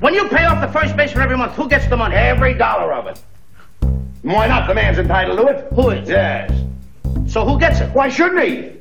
When you pay off the first baseman every month, who gets the money? Every dollar of it. Why not? The man's entitled to it. Who is? Yes. So who gets it? Why shouldn't he?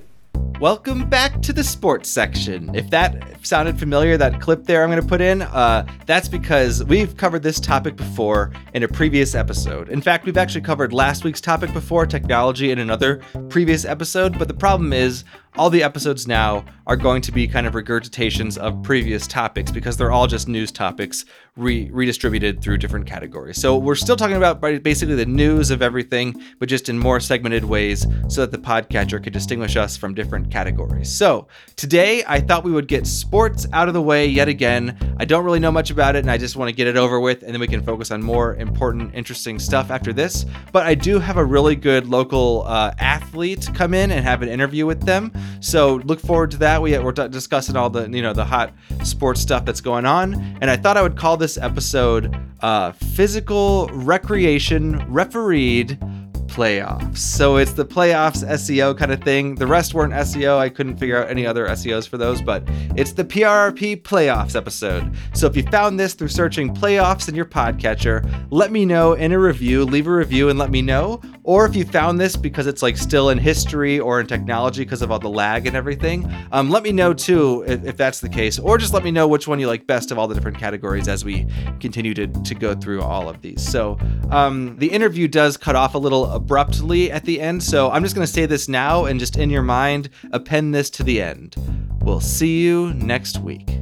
Welcome back to the sports section. If that sounded familiar, that clip there I'm going to put in, uh, that's because we've covered this topic before in a previous episode. In fact, we've actually covered last week's topic before, technology, in another previous episode. But the problem is, all the episodes now are going to be kind of regurgitations of previous topics because they're all just news topics re- redistributed through different categories. So we're still talking about basically the news of everything, but just in more segmented ways so that the podcatcher could distinguish us from different categories. So today I thought we would get sports out of the way yet again. I don't really know much about it and I just want to get it over with and then we can focus on more important, interesting stuff after this. But I do have a really good local uh, athlete come in and have an interview with them. So look forward to that. We, we're discussing all the, you know, the hot sports stuff that's going on. And I thought I would call this episode uh, Physical Recreation Refereed playoffs. So it's the playoffs SEO kind of thing. The rest weren't SEO. I couldn't figure out any other SEOs for those, but it's the PRRP playoffs episode. So if you found this through searching playoffs in your podcatcher, let me know in a review. Leave a review and let me know. Or if you found this because it's like still in history or in technology because of all the lag and everything, um, let me know too if, if that's the case. Or just let me know which one you like best of all the different categories as we continue to, to go through all of these. So um, the interview does cut off a little abruptly at the end. So I'm just going to say this now and just in your mind, append this to the end. We'll see you next week.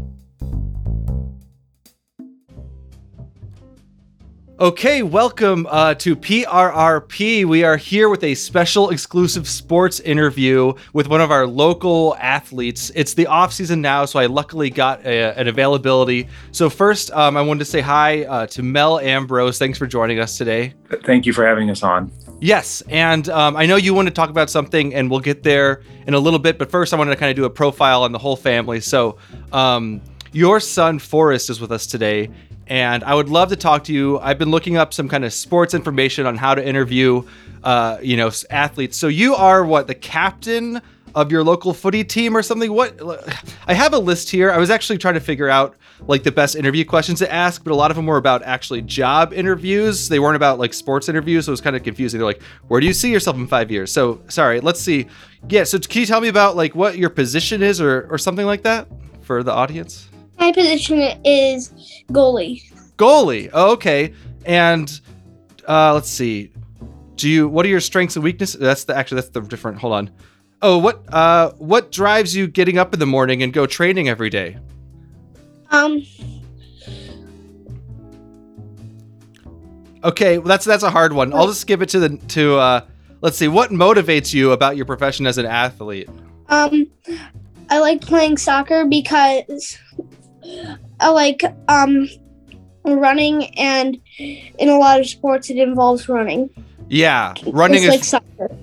Okay, welcome uh, to PRRP. We are here with a special exclusive sports interview with one of our local athletes. It's the off season now, so I luckily got a, an availability. So first, um, I wanted to say hi uh, to Mel Ambrose. Thanks for joining us today. Thank you for having us on. Yes, and um, I know you want to talk about something, and we'll get there in a little bit. But first, I wanted to kind of do a profile on the whole family. So, um, your son Forrest is with us today, and I would love to talk to you. I've been looking up some kind of sports information on how to interview, uh, you know, athletes. So you are what the captain of your local footy team or something? What? I have a list here. I was actually trying to figure out like the best interview questions to ask, but a lot of them were about actually job interviews. They weren't about like sports interviews, so it was kind of confusing. They're like, "Where do you see yourself in five years?" So sorry. Let's see. Yeah. So can you tell me about like what your position is or or something like that for the audience? My position is goalie. Goalie. Oh, okay. And uh, let's see. Do you? What are your strengths and weaknesses? That's the actually that's the different. Hold on. Oh, what uh, what drives you getting up in the morning and go training every day? Um. Okay, well, that's that's a hard one. I'll just skip it to the to. Uh, let's see. What motivates you about your profession as an athlete? Um, I like playing soccer because I like um running, and in a lot of sports, it involves running. Yeah, running is like soccer.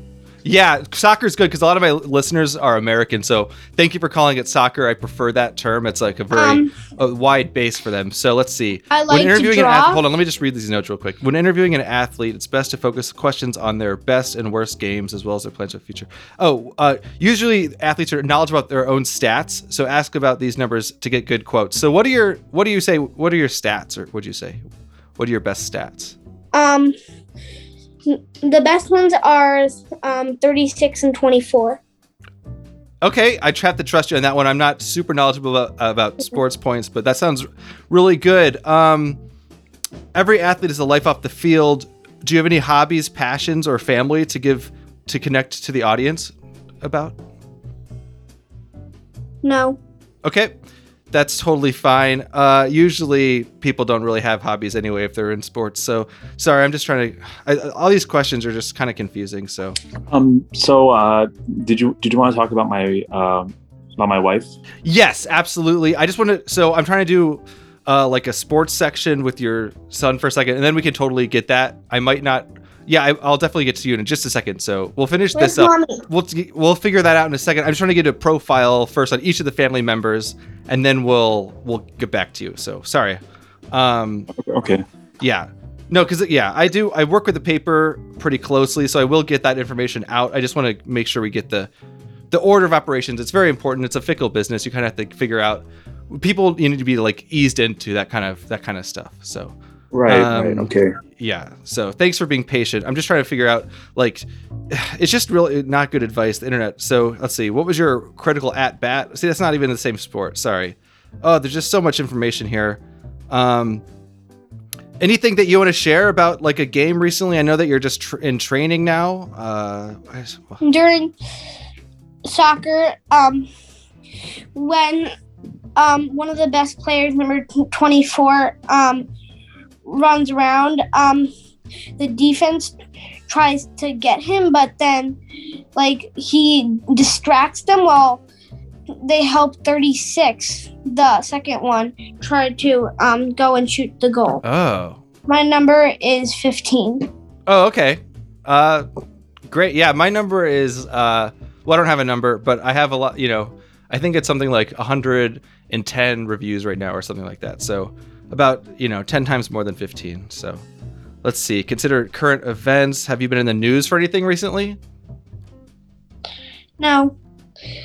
Yeah, soccer is good because a lot of my listeners are American. So thank you for calling it soccer. I prefer that term. It's like a very Um, a wide base for them. So let's see. I like to an draw. ath- hold on, let me just read these notes real quick. When interviewing an athlete, it's best to focus questions on their best and worst games as well as their plans for the future. Oh, uh, usually athletes are knowledgeable about their own stats. So ask about these numbers to get good quotes. So what are your what do you say? What are your stats, or would you say? What are your best stats? Um, the best ones are um 36 and 24. Okay, I have to trust you on that one. I'm not super knowledgeable about, about sports points, but that sounds really good. Um, every athlete is a life off the field. Do you have any hobbies, passions, or family to give to connect to the audience about? No. Okay, that's totally fine. Uh, usually, people don't really have hobbies anyway if they're in sports. So, sorry, I'm just trying to. I, all these questions are just kind of confusing. So, Um, so uh, did you did you want to talk about my um about my wife? Yes, absolutely. I just want to. So I'm trying to do uh, like a sports section with your son for a second, and then we can totally get that. I might not. Yeah, I, I'll definitely get to you in just a second. So we'll finish Where's this up. We'll we'll figure that out in a second. I'm just trying to get a profile first on each of the family members, and then we'll we'll get back to you. So sorry. Um, Okay. yeah. No, because yeah, I do. I work with the paper pretty closely, so I will get that information out. I just want to make sure we get the the order of operations. It's very important. It's a fickle business. You kind of have to figure out people you need to be like eased into that kind of that kind of stuff. So Right. Um, right. Okay. yeah. So thanks for being patient. I'm just trying to figure out like it's just really not good advice. The internet. So let's see. What was your critical at bat? See, that's not even the same sport. Sorry. Oh, there's just so much information here. Um, anything that you want to share about like a game recently? I know that you're just tr- in training now. Uh, during soccer um when um one of the best players number 24 um runs around um the defense tries to get him but then like he distracts them while they help 36 the second one try to um go and shoot the goal oh. my number is 15 Oh, okay. Uh, great. Yeah, my number is uh, well, I don't have a number, but I have a lot. You know, I think it's something like 110 reviews right now, or something like that. So about you know 10 times more than 15. So let's see. Consider current events. Have you been in the news for anything recently? no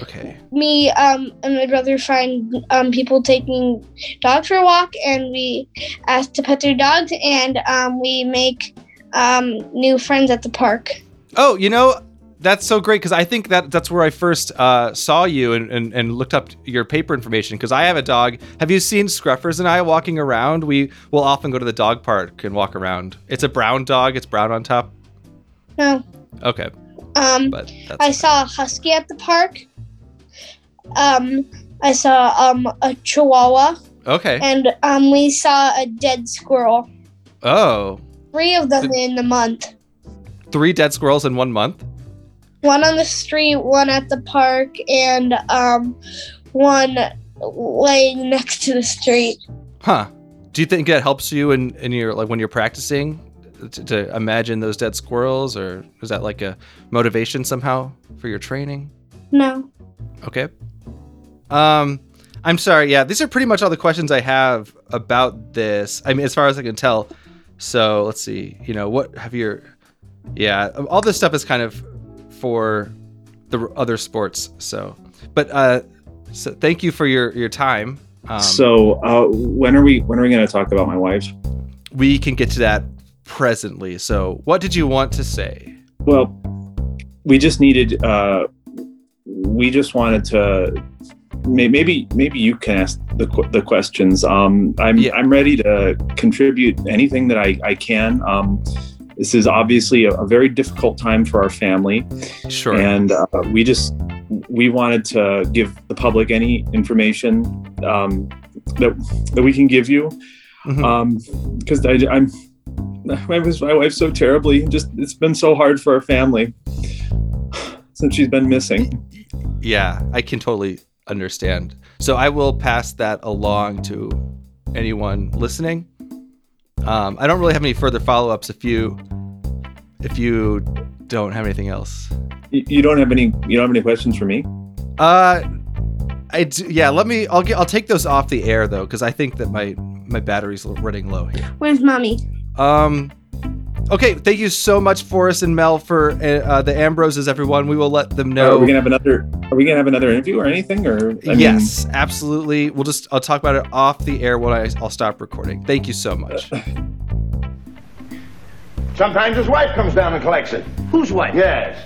Okay. me um and my brother find um people taking dogs for a walk and we ask to pet their dogs and um we make um new friends at the park Oh, you know. That's so great because I think that that's where I first uh, saw you and, and, and looked up your paper information because I have a dog. Have you seen Scruffers and I walking around? We will often go to the dog park and walk around. It's a brown dog. It's brown on top. no Okay, um but i saw a husky at the park um i saw um a chihuahua okay. and um we saw a dead squirrel Oh, three of them in the month three dead squirrels in one month. One on the street one at the park and um one laying next to the street Huh. Do you think that helps you in, in your like when you're practicing to, to imagine those dead squirrels, or is that like a motivation somehow for your training? no Okay. Um, I'm sorry. Yeah, these are pretty much all the questions I have about this. I mean, as far as I can tell. So let's see. You know, what have your? Yeah, all this stuff is kind of for the other sports. So, but uh, so thank you for your your time. Um, so uh, when are we when are we going to talk about my wife? we can get to that presently. So, what did you want to say? Well, we just needed. Uh, we just wanted to. Maybe maybe you can ask the the questions. Um, I'm Yeah. I'm ready to contribute anything that I I can. Um, this is obviously a, a very difficult time for our family, Sure. and uh, we just we wanted to give the public any information um, that that we can give you um because I, i'm I was my wife so terribly just it's been so hard for our family since she's been missing Yeah, I can totally understand. So I will pass that along to anyone listening. Um, I don't really have any further follow-ups if you if you don't have anything else. you, you don't have any you don't have any questions for me Uh I do, yeah, let me I'll get I'll take those off the air though cuz I think that my my battery's running low here. Where's mommy? Um Okay, thank you so much Forrest and Mel for uh, uh, the Ambroses everyone. We will let them know. are we gonna have another are we gonna have another interview or anything or I mean, yes, absolutely. We'll just I'll talk about it off the air when I I'll stop recording. Thank you so much. Sometimes his wife comes down and collects it. Whose wife? Yes.